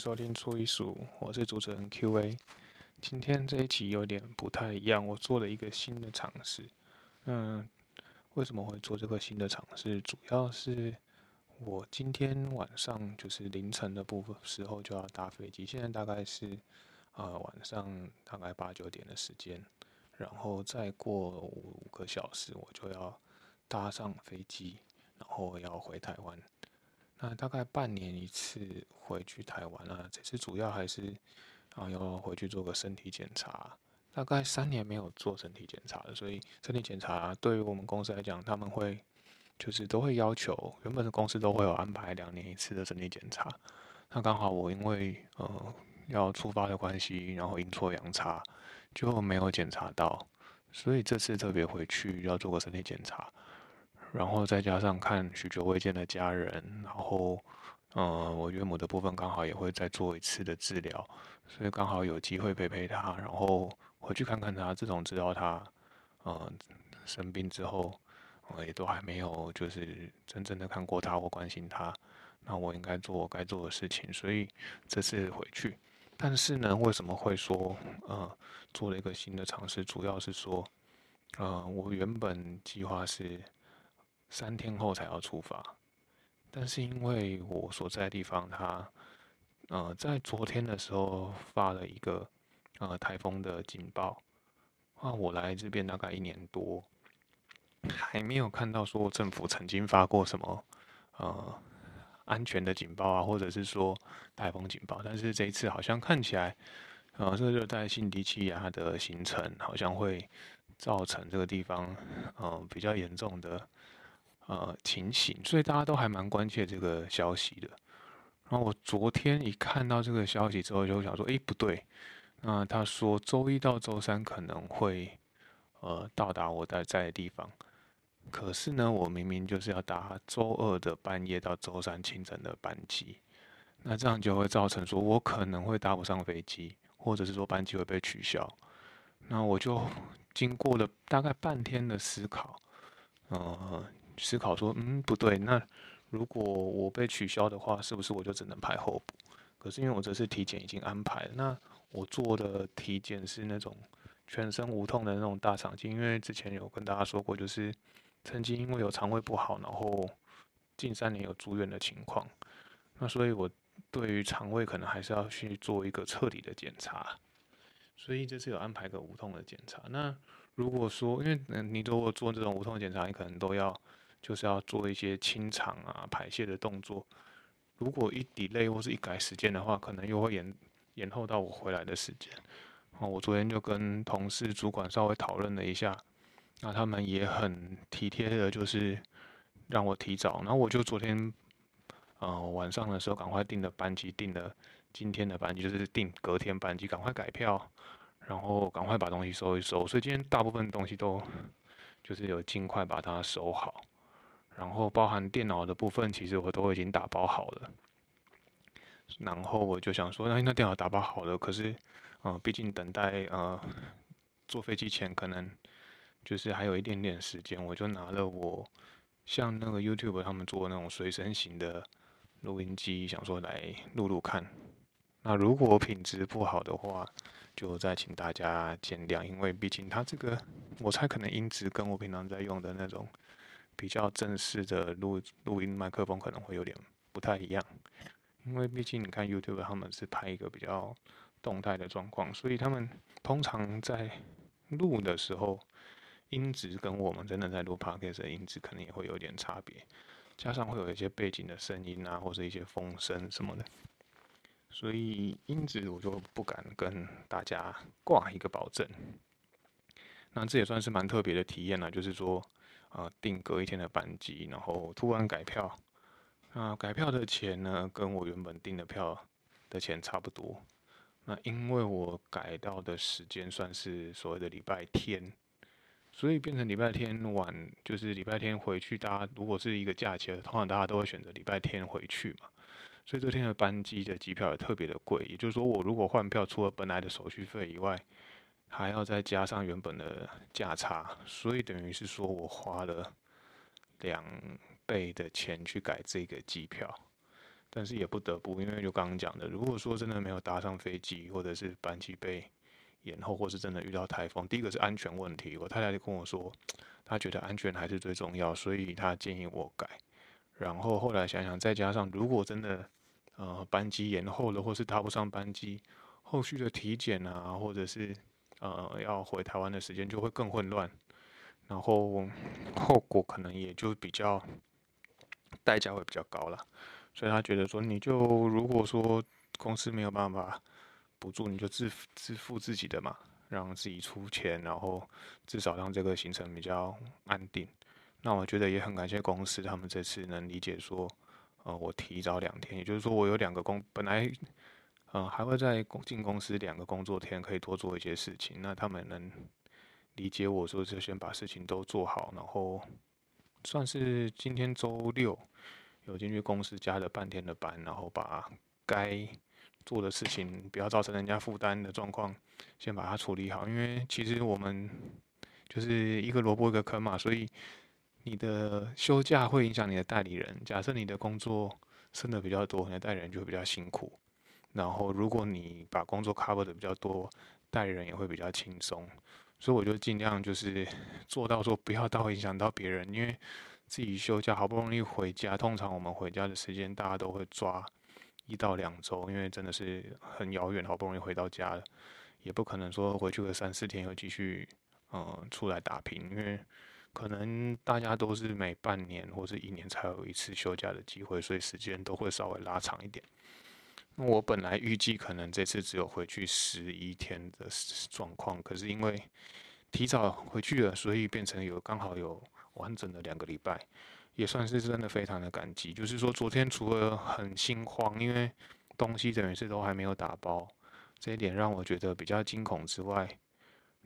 收听初一数，我是主持人 Q&A。今天这一集有点不太一样，我做了一个新的尝试。嗯，为什么会做这个新的尝试？主要是我今天晚上就是凌晨的部分时候就要搭飞机，现在大概是呃晚上大概八九点的时间，然后再过五个小时我就要搭上飞机，然后要回台湾。那大概半年一次回去台湾啊，这次主要还是啊要回去做个身体检查。大概三年没有做身体检查了，所以身体检查对于我们公司来讲，他们会就是都会要求，原本的公司都会有安排两年一次的身体检查。那刚好我因为呃要出发的关系，然后阴错阳差就没有检查到，所以这次特别回去要做个身体检查。然后再加上看许久未见的家人，然后，呃，我岳母的部分刚好也会再做一次的治疗，所以刚好有机会陪陪她，然后回去看看她。自从知道她，呃，生病之后，我也都还没有就是真正的看过她或关心她。那我应该做我该做的事情，所以这次回去。但是呢，为什么会说，呃，做了一个新的尝试？主要是说，呃，我原本计划是。三天后才要出发，但是因为我所在的地方，它呃在昨天的时候发了一个呃台风的警报。啊，我来这边大概一年多，还没有看到说政府曾经发过什么呃安全的警报啊，或者是说台风警报。但是这一次好像看起来，呃，这个热带性低气压的形成好像会造成这个地方呃比较严重的。呃，情形，所以大家都还蛮关切这个消息的。然后我昨天一看到这个消息之后，就想说，哎，不对。那他说周一到周三可能会呃到达我在在的地方，可是呢，我明明就是要搭周二的半夜到周三清晨的班机，那这样就会造成说我可能会搭不上飞机，或者是说班机会被取消。那我就经过了大概半天的思考，呃。思考说，嗯，不对，那如果我被取消的话，是不是我就只能排候补？可是因为我这次体检已经安排了，那我做的体检是那种全身无痛的那种大肠镜，因为之前有跟大家说过，就是曾经因为有肠胃不好，然后近三年有住院的情况，那所以我对于肠胃可能还是要去做一个彻底的检查，所以这次有安排个无痛的检查。那如果说，因为你如果做这种无痛检查，你可能都要。就是要做一些清肠啊、排泄的动作。如果一 delay 或是一改时间的话，可能又会延延后到我回来的时间。哦，我昨天就跟同事、主管稍微讨论了一下，那他们也很体贴的，就是让我提早。然后我就昨天，呃，晚上的时候赶快订的班机，订了今天的班机，就是订隔天班机，赶快改票，然后赶快把东西收一收。所以今天大部分东西都就是有尽快把它收好。然后包含电脑的部分，其实我都已经打包好了。然后我就想说，那那电脑打包好了，可是，呃，毕竟等待呃坐飞机前可能就是还有一点点时间，我就拿了我像那个 YouTube 他们做那种随身型的录音机，想说来录录看。那如果品质不好的话，就再请大家见谅，因为毕竟它这个我猜可能音质跟我平常在用的那种。比较正式的录录音麦克风可能会有点不太一样，因为毕竟你看 YouTube 他们是拍一个比较动态的状况，所以他们通常在录的时候音质跟我们真的在录 Podcast 的音质可能也会有点差别，加上会有一些背景的声音啊，或者一些风声什么的，所以音质我就不敢跟大家挂一个保证。那这也算是蛮特别的体验了，就是说。啊，订隔一天的班机，然后突然改票，那改票的钱呢，跟我原本订的票的钱差不多。那因为我改到的时间算是所谓的礼拜天，所以变成礼拜天晚，就是礼拜天回去。大家如果是一个假期，通常大家都会选择礼拜天回去嘛。所以这天的班机的机票也特别的贵。也就是说，我如果换票，除了本来的手续费以外，还要再加上原本的价差，所以等于是说我花了两倍的钱去改这个机票。但是也不得不，因为就刚刚讲的，如果说真的没有搭上飞机，或者是班机被延后，或是真的遇到台风，第一个是安全问题。我太太就跟我说，她觉得安全还是最重要，所以她建议我改。然后后来想想，再加上如果真的呃班机延后了，或是搭不上班机，后续的体检啊，或者是呃要回台湾的时间就会更混乱。然后后果可能也就比较代价会比较高了，所以他觉得说，你就如果说公司没有办法补助，你就自自付自己的嘛，让自己出钱，然后至少让这个行程比较安定。那我觉得也很感谢公司，他们这次能理解说，呃，我提早两天，也就是说我有两个工，本来嗯还会在公进公司两个工作天可以多做一些事情，那他们能。理解我说，就先把事情都做好，然后算是今天周六有进去公司加了半天的班，然后把该做的事情不要造成人家负担的状况，先把它处理好。因为其实我们就是一个萝卜一个坑嘛，所以你的休假会影响你的代理人。假设你的工作剩的比较多，你的代理人就会比较辛苦。然后如果你把工作 cover 的比较多，带人也会比较轻松。所以我就尽量就是 做到说不要到影响到别人，因为自己休假好不容易回家，通常我们回家的时间大家都会抓一到两周，因为真的是很遥远，好不容易回到家了，也不可能说回去个三四天又继续嗯出来打拼，因为可能大家都是每半年或是一年才有一次休假的机会，所以时间都会稍微拉长一点。我本来预计可能这次只有回去十一天的状况，可是因为提早回去了，所以变成有刚好有完整的两个礼拜，也算是真的非常的感激。就是说昨天除了很心慌，因为东西等于是都还没有打包，这一点让我觉得比较惊恐之外，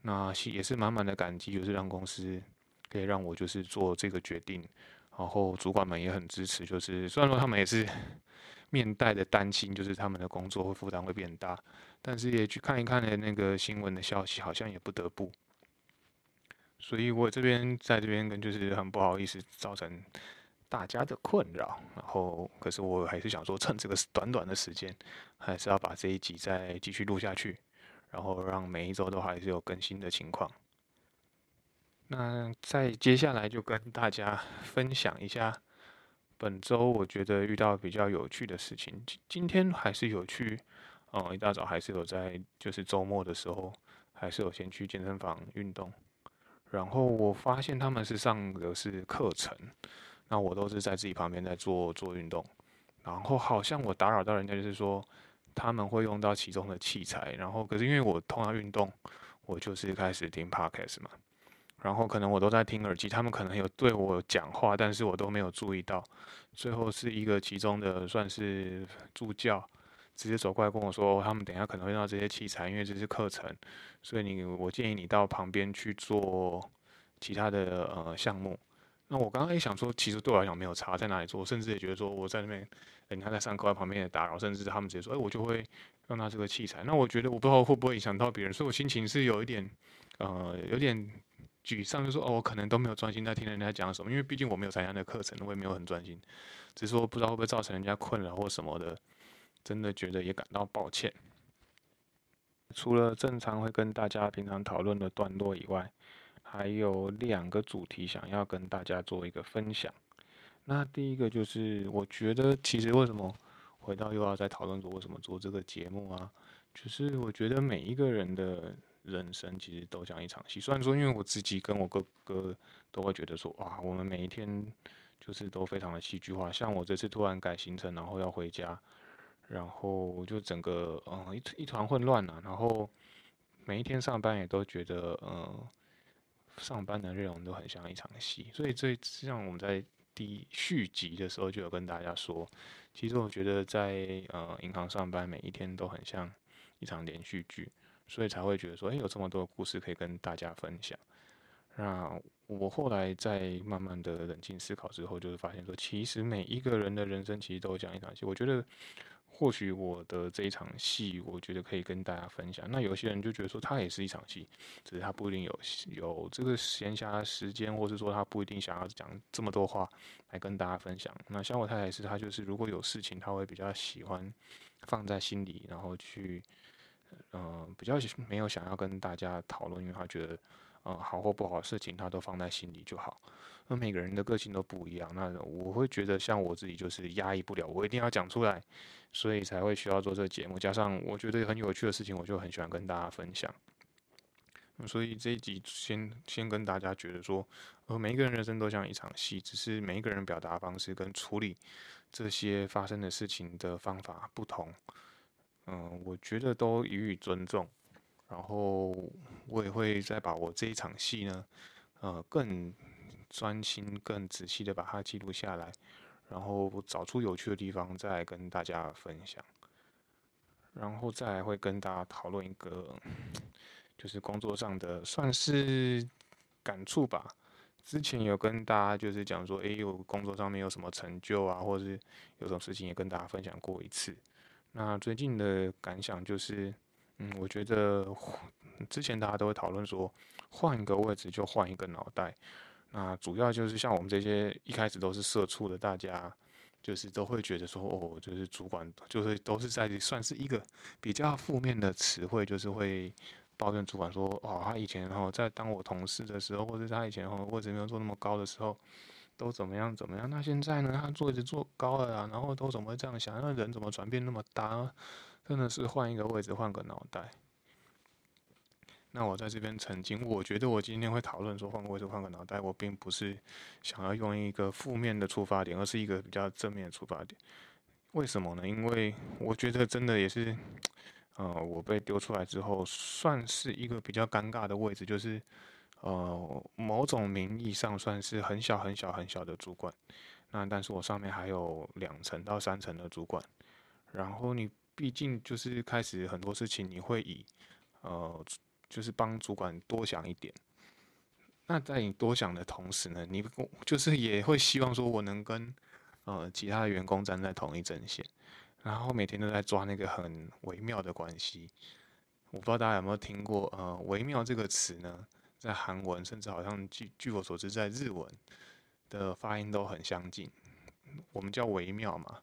那也是满满的感激，就是让公司可以让我就是做这个决定，然后主管们也很支持，就是虽然说他们也是。面带的担心就是他们的工作会负担会变大，但是也去看一看的那个新闻的消息，好像也不得不。所以我这边在这边跟就是很不好意思造成大家的困扰，然后可是我还是想说趁这个短短的时间，还是要把这一集再继续录下去，然后让每一周都还是有更新的情况。那在接下来就跟大家分享一下。本周我觉得遇到比较有趣的事情，今今天还是有去，嗯，一大早还是有在，就是周末的时候，还是有先去健身房运动。然后我发现他们是上的是课程，那我都是在自己旁边在做做运动。然后好像我打扰到人家，就是说他们会用到其中的器材，然后可是因为我通常运动，我就是开始听 podcast 嘛。然后可能我都在听耳机，他们可能有对我讲话，但是我都没有注意到。最后是一个其中的算是助教，直接走过来跟我说，他们等下可能会用到这些器材，因为这是课程，所以你我建议你到旁边去做其他的呃项目。那我刚刚也想说，其实对我来讲没有差在哪里做，甚至也觉得说我在那边人家在上课，在旁边也打扰，甚至他们直接说，哎，我就会用到这个器材。那我觉得我不知道会不会影响到别人，所以我心情是有一点呃有点。沮丧就说哦，我可能都没有专心在听人家讲什么，因为毕竟我没有参加那课程，我也没有很专心，只是说不知道会不会造成人家困扰或什么的，真的觉得也感到抱歉。除了正常会跟大家平常讨论的段落以外，还有两个主题想要跟大家做一个分享。那第一个就是，我觉得其实为什么回到又要再讨论说为什么做这个节目啊？就是我觉得每一个人的。人生其实都像一场戏，虽然说，因为我自己跟我哥哥都会觉得说，哇，我们每一天就是都非常的戏剧化。像我这次突然改行程，然后要回家，然后就整个嗯一一团混乱了。然后每一天上班也都觉得，嗯，上班的内容都很像一场戏。所以这像我们在第续集的时候就有跟大家说，其实我觉得在呃银行上班每一天都很像一场连续剧。所以才会觉得说，哎，有这么多故事可以跟大家分享。那我后来在慢慢的冷静思考之后，就是发现说，其实每一个人的人生其实都讲一场戏。我觉得或许我的这一场戏，我觉得可以跟大家分享。那有些人就觉得说，他也是一场戏，只是他不一定有有这个闲暇时间，或是说他不一定想要讲这么多话来跟大家分享。那像我太太是，她就是如果有事情，她会比较喜欢放在心里，然后去，嗯，比较没有想要跟大家讨论，因为他觉得。嗯，好或不好的事情，他都放在心里就好。那每个人的个性都不一样，那我会觉得像我自己就是压抑不了，我一定要讲出来，所以才会需要做这个节目。加上我觉得很有趣的事情，我就很喜欢跟大家分享。所以这一集先先跟大家觉得说，呃，每一个人人生都像一场戏，只是每一个人表达方式跟处理这些发生的事情的方法不同。嗯，我觉得都予以尊重。然后我也会再把我这一场戏呢，呃，更专心、更仔细的把它记录下来，然后找出有趣的地方再跟大家分享，然后再会跟大家讨论一个，就是工作上的算是感触吧。之前有跟大家就是讲说，诶，我工作上面有什么成就啊，或者是有什么事情也跟大家分享过一次。那最近的感想就是。嗯，我觉得之前大家都会讨论说，换一个位置就换一个脑袋。那主要就是像我们这些一开始都是社畜的，大家就是都会觉得说，哦，就是主管就是都是在算是一个比较负面的词汇，就是会抱怨主管说，哦，他以前哈在当我同事的时候，或者他以前哈位置没有做那么高的时候，都怎么样怎么样。那现在呢，他位置做高了啊，然后都怎么会这样想？那人怎么转变那么大？真的是换一个位置，换个脑袋。那我在这边曾经，我觉得我今天会讨论说换个位置，换个脑袋，我并不是想要用一个负面的出发点，而是一个比较正面的出发点。为什么呢？因为我觉得真的也是，呃，我被丢出来之后，算是一个比较尴尬的位置，就是呃，某种名义上算是很小很小很小的主管。那但是我上面还有两层到三层的主管，然后你。毕竟就是开始很多事情，你会以，呃，就是帮主管多想一点。那在你多想的同时呢，你就是也会希望说，我能跟呃其他的员工站在同一阵线，然后每天都在抓那个很微妙的关系。我不知道大家有没有听过，呃，微妙这个词呢，在韩文甚至好像据据我所知，在日文的发音都很相近。我们叫微妙嘛，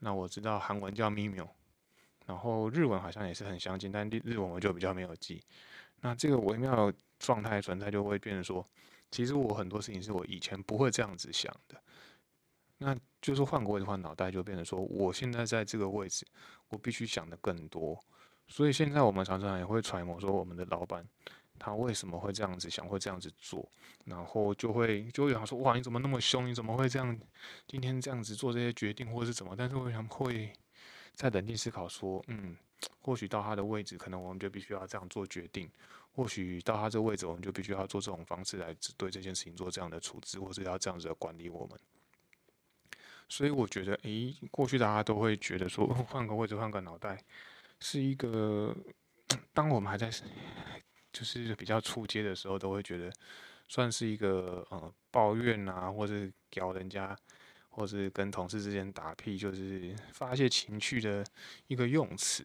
那我知道韩文叫咪妙。然后日文好像也是很相近，但日日文我就比较没有记。那这个微妙状态存在，就会变成说，其实我很多事情是我以前不会这样子想的。那就是换个位置换脑袋，就变成说，我现在在这个位置，我必须想的更多。所以现在我们常常也会揣摩说，我们的老板他为什么会这样子想，会这样子做，然后就会就会想说，哇，你怎么那么凶？你怎么会这样？今天这样子做这些决定，或者是怎么？但是我想会？在冷静思考，说，嗯，或许到他的位置，可能我们就必须要这样做决定；或许到他这位置，我们就必须要做这种方式来对这件事情做这样的处置，或者要这样子的管理我们。所以我觉得，诶，过去大家都会觉得说，换个位置，换个脑袋，是一个，当我们还在就是比较出街的时候，都会觉得算是一个，呃，抱怨啊，或者屌人家。或是跟同事之间打屁，就是发泄情绪的一个用词。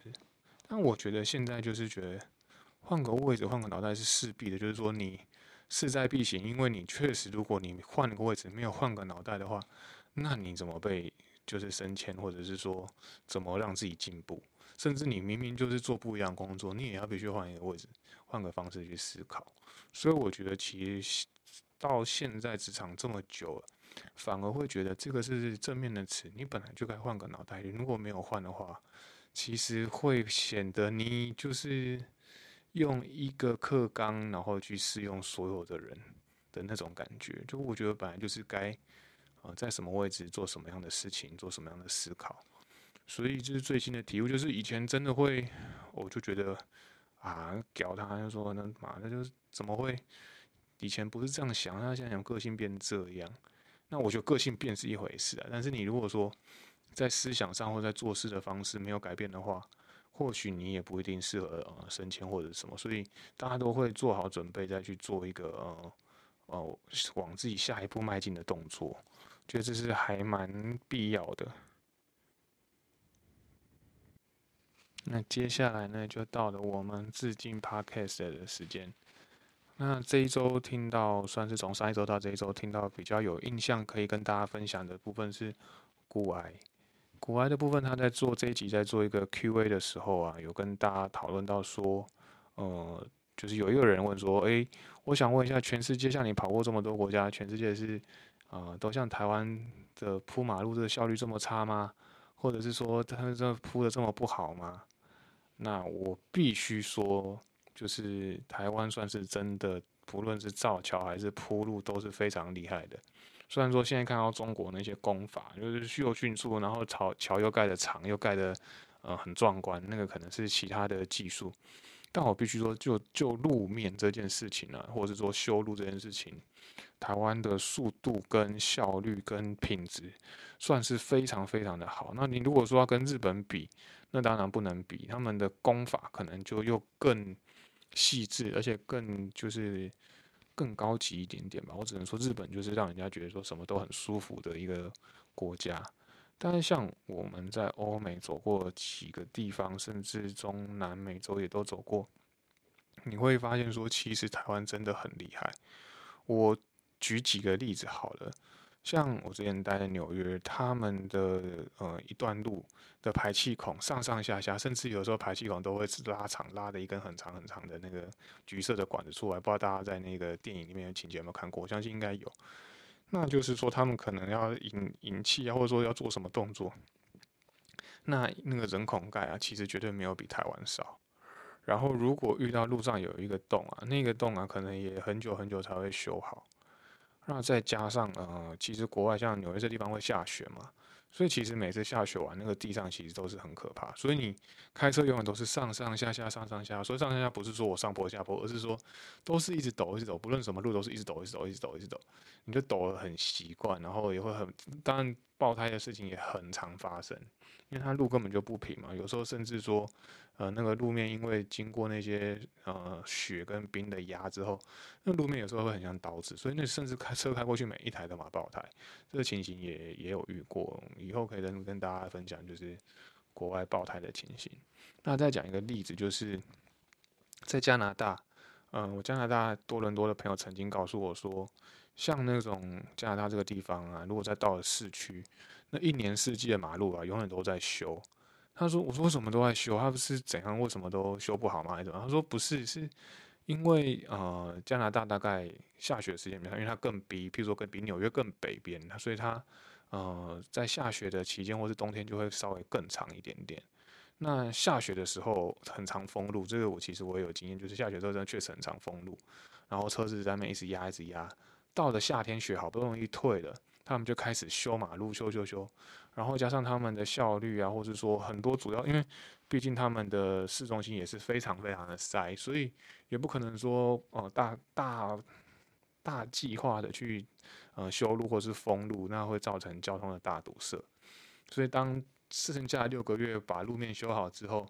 但我觉得现在就是觉得换个位置、换个脑袋是势必的，就是说你势在必行。因为你确实，如果你换个位置没有换个脑袋的话，那你怎么被就是升迁，或者是说怎么让自己进步？甚至你明明就是做不一样工作，你也要必须换一个位置、换个方式去思考。所以我觉得，其实到现在职场这么久了。反而会觉得这个是正面的词，你本来就该换个脑袋。如果没有换的话，其实会显得你就是用一个课纲，然后去适用所有的人的那种感觉。就我觉得本来就是该呃在什么位置做什么样的事情，做什么样的思考。所以这是最新的体悟，就是以前真的会，我就觉得啊，屌他就说那妈的，就是怎么会以前不是这样想，他现在想个性变这样。那我觉得个性变是一回事啊，但是你如果说在思想上或在做事的方式没有改变的话，或许你也不一定适合呃升迁或者什么，所以大家都会做好准备再去做一个呃呃往自己下一步迈进的动作，觉得这是还蛮必要的。那接下来呢，就到了我们致敬 Podcast 的时间。那这一周听到，算是从上一周到这一周听到比较有印象可以跟大家分享的部分是古癌。古癌的部分，他在做这一集在做一个 Q&A 的时候啊，有跟大家讨论到说，呃，就是有一个人问说，诶，我想问一下，全世界像你跑过这么多国家，全世界是啊，都像台湾的铺马路这个效率这么差吗？或者是说他们这铺的这么不好吗？那我必须说，就是台湾算是真的，不论是造桥还是铺路都是非常厉害的。虽然说现在看到中国那些工法，就是又迅速，然后桥桥又盖的长，又盖的呃很壮观，那个可能是其他的技术。但我必须说，就就路面这件事情呢，或者是说修路这件事情，台湾的速度跟效率跟品质算是非常非常的好。那你如果说要跟日本比，那当然不能比，他们的功法可能就又更细致，而且更就是更高级一点点吧。我只能说，日本就是让人家觉得说什么都很舒服的一个国家。但是像我们在欧美走过几个地方，甚至中南美洲也都走过，你会发现说，其实台湾真的很厉害。我举几个例子好了。像我之前待在纽约，他们的呃一段路的排气孔上上下下，甚至有时候排气孔都会拉长，拉的一根很长很长的那个橘色的管子出来。不知道大家在那个电影里面的情节有没有看过？我相信应该有。那就是说他们可能要引引气啊，或者说要做什么动作，那那个人孔盖啊，其实绝对没有比台湾少。然后如果遇到路上有一个洞啊，那个洞啊，可能也很久很久才会修好。那再加上呃，其实国外像纽约这地方会下雪嘛，所以其实每次下雪完，那个地上其实都是很可怕。所以你开车永远都是上上下下上上下，所以上上下不是说我上坡下坡，而是说都是一直抖一直抖，不论什么路都是一直抖一直抖一直抖一直抖，你就抖得很习惯，然后也会很当然爆胎的事情也很常发生，因为它路根本就不平嘛，有时候甚至说。呃，那个路面因为经过那些呃雪跟冰的压之后，那路面有时候会很像刀子，所以那甚至开车开过去每一台都马爆胎，这个情形也也有遇过。以后可以跟跟大家分享，就是国外爆胎的情形。那再讲一个例子，就是在加拿大，嗯，我加拿大多伦多的朋友曾经告诉我说，像那种加拿大这个地方啊，如果再到了市区，那一年四季的马路啊，永远都在修。他说：“我说为什么都在修？他不是怎样？为什么都修不好吗？还是怎么？”他说：“不是，是因为呃，加拿大大概下雪时间比较，因为它更比，譬如说更比纽约更北边，所以它呃在下雪的期间或是冬天就会稍微更长一点点。那下雪的时候很长封路，这个我其实我也有经验，就是下雪的时候真的确实很长封路，然后车子在那边一直压一直压，到了夏天雪好不容易退了，他们就开始修马路，修修修。”然后加上他们的效率啊，或是说很多主要，因为毕竟他们的市中心也是非常非常的塞，所以也不可能说呃大大大计划的去呃修路或是封路，那会造成交通的大堵塞。所以当剩下六个月把路面修好之后，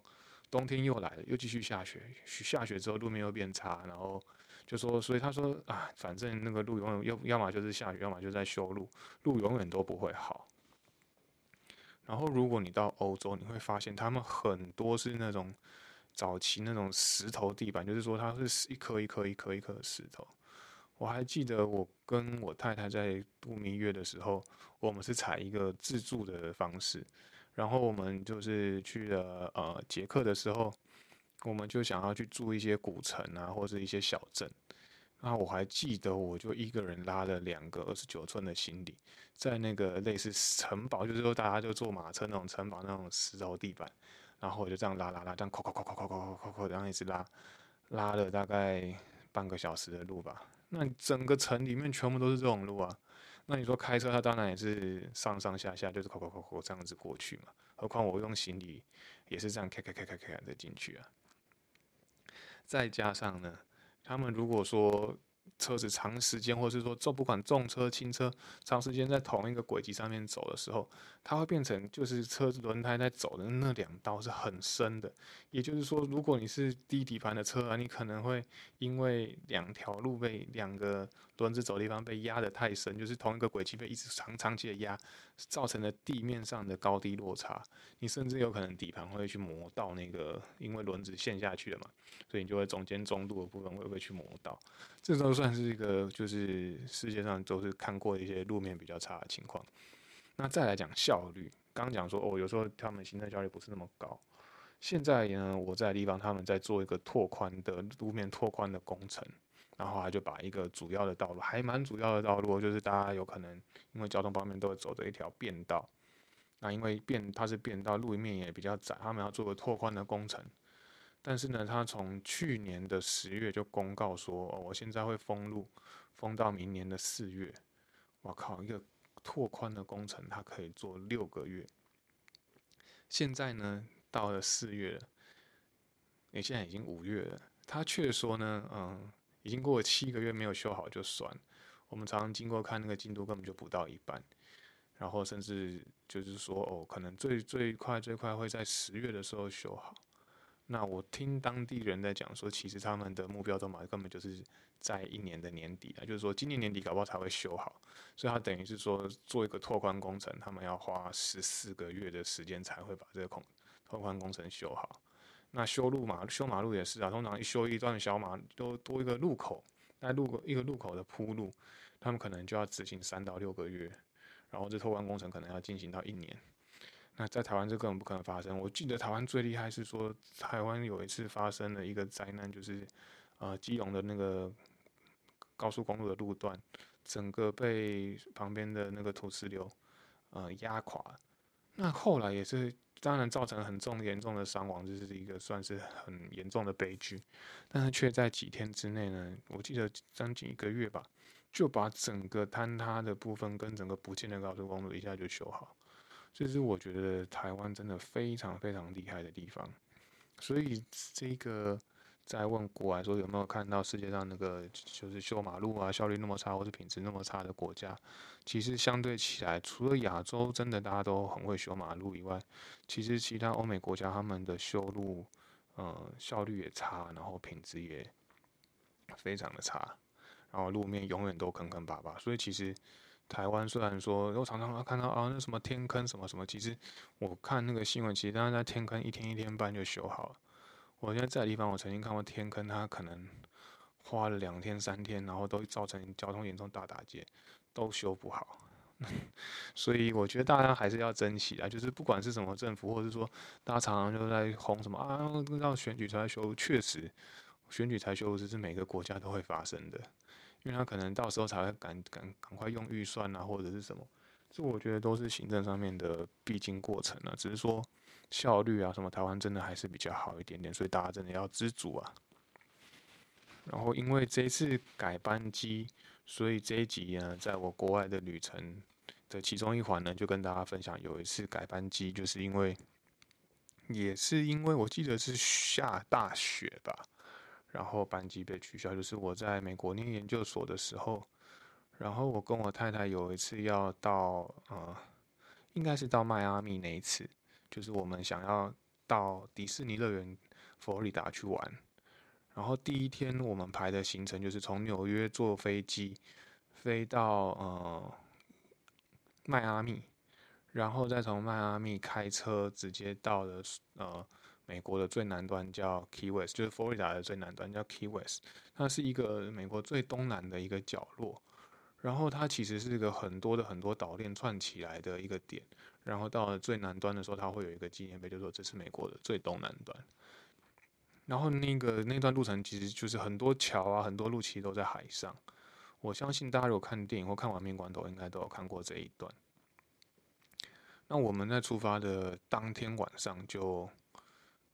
冬天又来了，又继续下雪，下雪之后路面又变差，然后就说，所以他说啊，反正那个路永远要要么就是下雪，要么就在修路，路永远都不会好。然后，如果你到欧洲，你会发现他们很多是那种早期那种石头地板，就是说它是一颗一颗一颗一颗石头。我还记得我跟我太太在度蜜月的时候，我们是采一个自助的方式，然后我们就是去了呃捷克的时候，我们就想要去住一些古城啊，或者一些小镇。那我还记得，我就一个人拉了两个二十九寸的行李，在那个类似城堡，就是说大家就坐马车那种城堡那种石头地板，然后我就这样拉拉拉，这样扣扣扣扣扣扣扣扣，然后一直拉，拉了大概半个小时的路吧。那整个城里面全部都是这种路啊，那你说开车，它当然也是上上下下就是扣扣扣扣这样子过去嘛。何况我用行李也是这样开开开开开的进去啊，再加上呢。他们如果说车子长时间，或者是说重不管重车轻车，长时间在同一个轨迹上面走的时候，它会变成就是车子轮胎在走的那两道是很深的。也就是说，如果你是低底盘的车啊，你可能会因为两条路被两个轮子走的地方被压得太深，就是同一个轨迹被一直长长期的压，造成了地面上的高低落差。你甚至有可能底盘会去磨到那个，因为轮子陷下去了嘛，所以你就会中间中度的部分会不会去磨到？这都算是一个，就是世界上都是看过一些路面比较差的情况。那再来讲效率，刚刚讲说哦，有时候他们行车效率不是那么高。现在呢，我在的地方他们在做一个拓宽的路面拓宽的工程，然后他就把一个主要的道路，还蛮主要的道路，就是大家有可能因为交通方面都会走的一条便道。那因为便它是便道，路面也比较窄，他们要做个拓宽的工程。但是呢，他从去年的十月就公告说，哦，我现在会封路，封到明年的四月。我靠，一个拓宽的工程，它可以做六个月。现在呢？到了四月了，你现在已经五月了，他却说呢，嗯，已经过了七个月没有修好就算。我们常常经过看那个进度根本就不到一半，然后甚至就是说，哦，可能最最快最快会在十月的时候修好。那我听当地人在讲说，其实他们的目标都嘛根本就是在一年的年底啊，就是说今年年底搞不好才会修好，所以他等于是说做一个拓宽工程，他们要花十四个月的时间才会把这个孔。拓宽工程修好，那修路嘛修马路也是啊，通常一修一段小马都多一个路口，那路口一个路口的铺路，他们可能就要执行三到六个月，然后这拓宽工程可能要进行到一年。那在台湾这根本不可能发生。我记得台湾最厉害是说，台湾有一次发生了一个灾难，就是呃基隆的那个高速公路的路段，整个被旁边的那个土石流呃压垮，那后来也是。当然造成很重严重的伤亡，这是一个算是很严重的悲剧，但是却在几天之内呢，我记得将近一个月吧，就把整个坍塌的部分跟整个不见的高速公路一下就修好，这是我觉得台湾真的非常非常厉害的地方，所以这个。在问国外说有没有看到世界上那个就是修马路啊效率那么差或者品质那么差的国家？其实相对起来，除了亚洲真的大家都很会修马路以外，其实其他欧美国家他们的修路，呃效率也差，然后品质也非常的差，然后路面永远都坑坑巴巴。所以其实台湾虽然说我常常看到啊那什么天坑什么什么，其实我看那个新闻，其实大家在天坑一天一天半就修好了。我现在在的地方，我曾经看过天坑，它可能花了两天三天，然后都造成交通严重大打劫，都修不好。所以我觉得大家还是要珍惜啊，就是不管是什么政府，或者是说大家常常就在轰什么啊，让选举才修，确实选举才修这是每个国家都会发生的，因为他可能到时候才会赶赶赶快用预算啊，或者是什么，这我觉得都是行政上面的必经过程啊，只是说。效率啊，什么台湾真的还是比较好一点点，所以大家真的要知足啊。然后因为这一次改班机，所以这一集呢，在我国外的旅程的其中一环呢，就跟大家分享，有一次改班机，就是因为也是因为我记得是下大雪吧，然后班机被取消。就是我在美国念研究所的时候，然后我跟我太太有一次要到呃，应该是到迈阿密那一次。就是我们想要到迪士尼乐园佛罗里达去玩，然后第一天我们排的行程就是从纽约坐飞机飞到呃迈阿密，然后再从迈阿密开车直接到了呃美国的最南端叫 Key West，就是佛罗里达的最南端叫 Key West，它是一个美国最东南的一个角落。然后它其实是一个很多的很多岛链串起来的一个点，然后到了最南端的时候，它会有一个纪念碑，就说这是美国的最东南端。然后那个那段路程其实就是很多桥啊，很多路其实都在海上。我相信大家如果看电影或看《亡命关头》，应该都有看过这一段。那我们在出发的当天晚上，就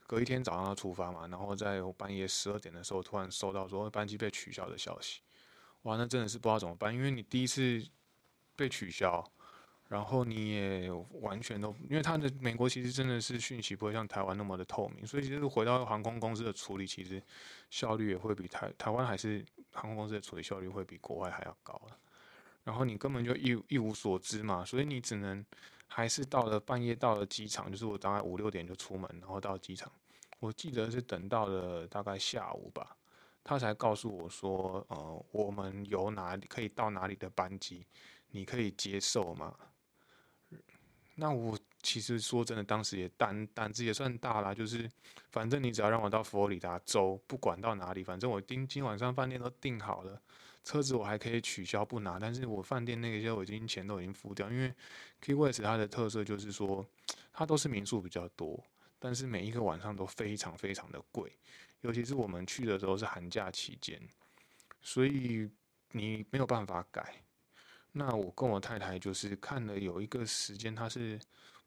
隔一天早上要出发嘛，然后在半夜十二点的时候，突然收到说班机被取消的消息。哇，那真的是不知道怎么办，因为你第一次被取消，然后你也完全都，因为他的美国其实真的是讯息不会像台湾那么的透明，所以其实回到航空公司的处理，其实效率也会比台台湾还是航空公司的处理效率会比国外还要高然后你根本就一一无所知嘛，所以你只能还是到了半夜到了机场，就是我大概五六点就出门，然后到机场，我记得是等到了大概下午吧。他才告诉我说，呃，我们有哪里可以到哪里的班机，你可以接受吗？那我其实说真的，当时也胆胆子也算大啦，就是反正你只要让我到佛罗里达州，不管到哪里，反正我今今晚上饭店都订好了，车子我还可以取消不拿，但是我饭店那些我已经钱都已经付掉，因为 Key West 它的特色就是说，它都是民宿比较多，但是每一个晚上都非常非常的贵，尤其是我们去的时候是寒假期间，所以你没有办法改。那我跟我太太就是看了有一个时间，它是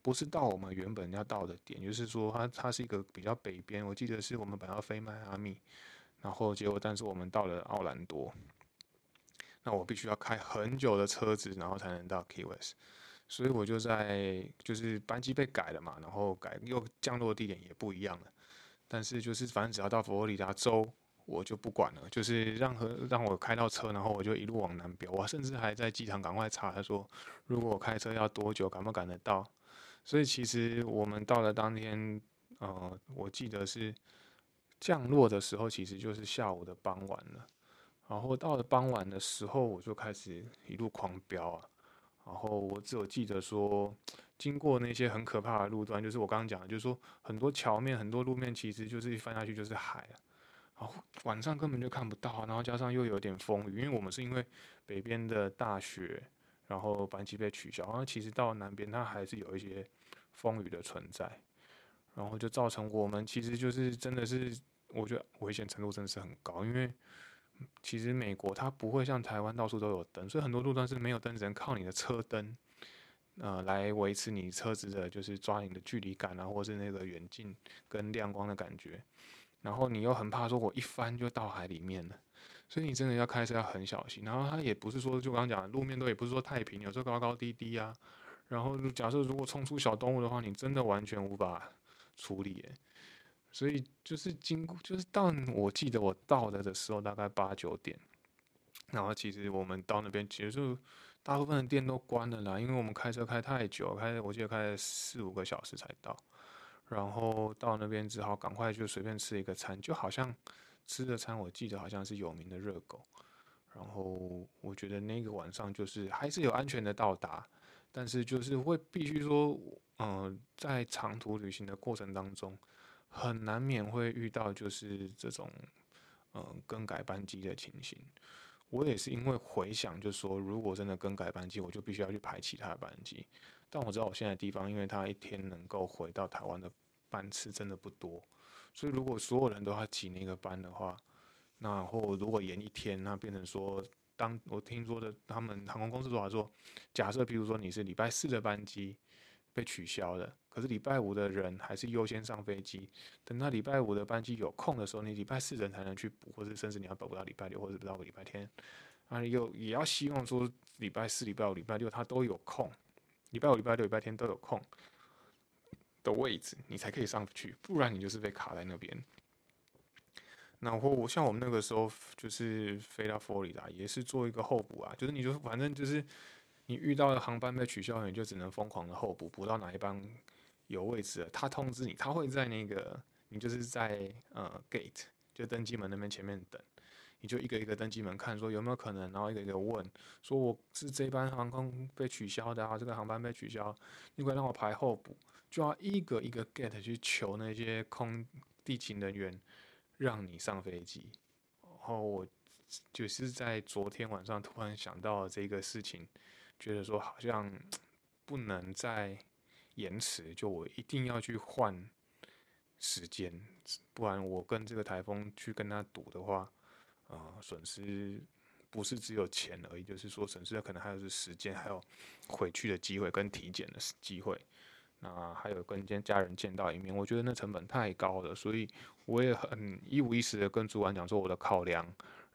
不是到我们原本要到的点？就是说，它它是一个比较北边。我记得是我们本来要飞迈阿密，然后结果但是我们到了奥兰多，那我必须要开很久的车子，然后才能到 Key West。所以我就在就是班机被改了嘛，然后改又降落地点也不一样了。但是就是反正只要到佛罗里达州。我就不管了，就是让和让我开到车，然后我就一路往南飙。我甚至还在机场赶快查，他说如果我开车要多久，赶不赶得到？所以其实我们到了当天，呃，我记得是降落的时候，其实就是下午的傍晚了。然后到了傍晚的时候，我就开始一路狂飙啊。然后我只有记得说，经过那些很可怕的路段，就是我刚刚讲的，就是说很多桥面、很多路面，其实就是一翻下去就是海啊。哦，晚上根本就看不到，然后加上又有点风雨，因为我们是因为北边的大雪，然后班机被取消，然后其实到南边它还是有一些风雨的存在，然后就造成我们其实就是真的是，我觉得危险程度真的是很高，因为其实美国它不会像台湾到处都有灯，所以很多路段是没有灯，只能靠你的车灯，呃，来维持你车子的就是抓你的距离感啊，或是那个远近跟亮光的感觉。然后你又很怕说，我一翻就到海里面了，所以你真的要开车要很小心。然后它也不是说，就刚刚讲的，路面都也不是说太平，有时候高高低低啊。然后假设如果冲出小动物的话，你真的完全无法处理。所以就是经过，就是到我记得我到的的时候大概八九点，然后其实我们到那边其实就大部分的店都关了啦，因为我们开车开太久，开我记得开了四五个小时才到。然后到那边只好赶快就随便吃一个餐，就好像吃的餐，我记得好像是有名的热狗。然后我觉得那个晚上就是还是有安全的到达，但是就是会必须说，嗯，在长途旅行的过程当中，很难免会遇到就是这种嗯更改班机的情形。我也是因为回想，就说如果真的更改班机，我就必须要去排其他的班机。但我知道我现在地方，因为他一天能够回到台湾的班次真的不多，所以如果所有人都要挤那个班的话，那或如果延一天，那变成说，当我听说的他们航空公司说法说，假设比如说你是礼拜四的班机被取消了，可是礼拜五的人还是优先上飞机，等到礼拜五的班机有空的时候，你礼拜四人才能去补，或者甚至你要补到礼拜六或者补到礼拜天，啊，又也要希望说礼拜四、礼拜五、礼拜六他都有空。礼拜五、礼拜六、礼拜天都有空的位置，你才可以上去，不然你就是被卡在那边。然后我像我们那个时候就是飞到佛罗里达，也是做一个候补啊，就是你就反正就是你遇到了航班被取消，你就只能疯狂的候补，补到哪一班有位置了，他通知你，他会在那个你就是在呃 gate 就登机门那边前面等。你就一个一个登机门看，说有没有可能，然后一个一个问，说我是这班航空被取消的啊，这个航班被取消，你可以让我排候补，就要一个一个 get 去求那些空地勤人员让你上飞机。然后我就是在昨天晚上突然想到这个事情，觉得说好像不能再延迟，就我一定要去换时间，不然我跟这个台风去跟他赌的话。啊，损失不是只有钱而已，就是说损失的可能还有是时间，还有回去的机会跟体检的机会，那还有跟见家人见到一面，我觉得那成本太高了，所以我也很一五一十的跟主管讲说我的考量，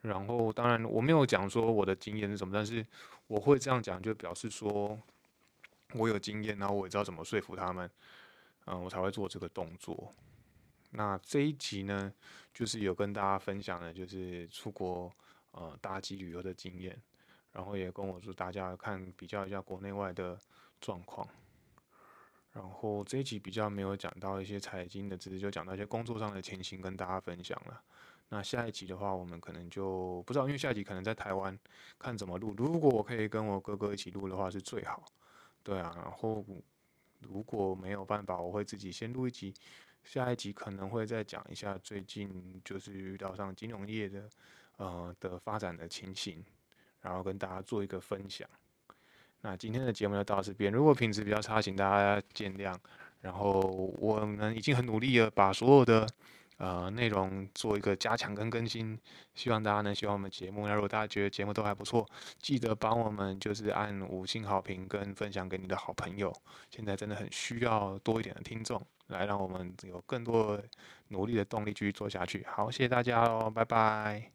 然后当然我没有讲说我的经验是什么，但是我会这样讲，就表示说我有经验，然后我也知道怎么说服他们，嗯，我才会做这个动作。那这一集呢，就是有跟大家分享的，就是出国呃搭机旅游的经验，然后也跟我说大家看比较一下国内外的状况。然后这一集比较没有讲到一些财经的知识，就讲到一些工作上的情形跟大家分享了。那下一集的话，我们可能就不知道，因为下一集可能在台湾看怎么录。如果我可以跟我哥哥一起录的话，是最好。对啊，然后如果没有办法，我会自己先录一集。下一集可能会再讲一下最近就是遇到上金融业的呃的发展的情形，然后跟大家做一个分享。那今天的节目就到这边，如果品质比较差，请大家见谅。然后我们已经很努力了，把所有的。呃，内容做一个加强跟更新，希望大家能喜欢我们节目。那如果大家觉得节目都还不错，记得帮我们就是按五星好评跟分享给你的好朋友。现在真的很需要多一点的听众，来让我们有更多努力的动力继续做下去。好，谢谢大家哦，拜拜。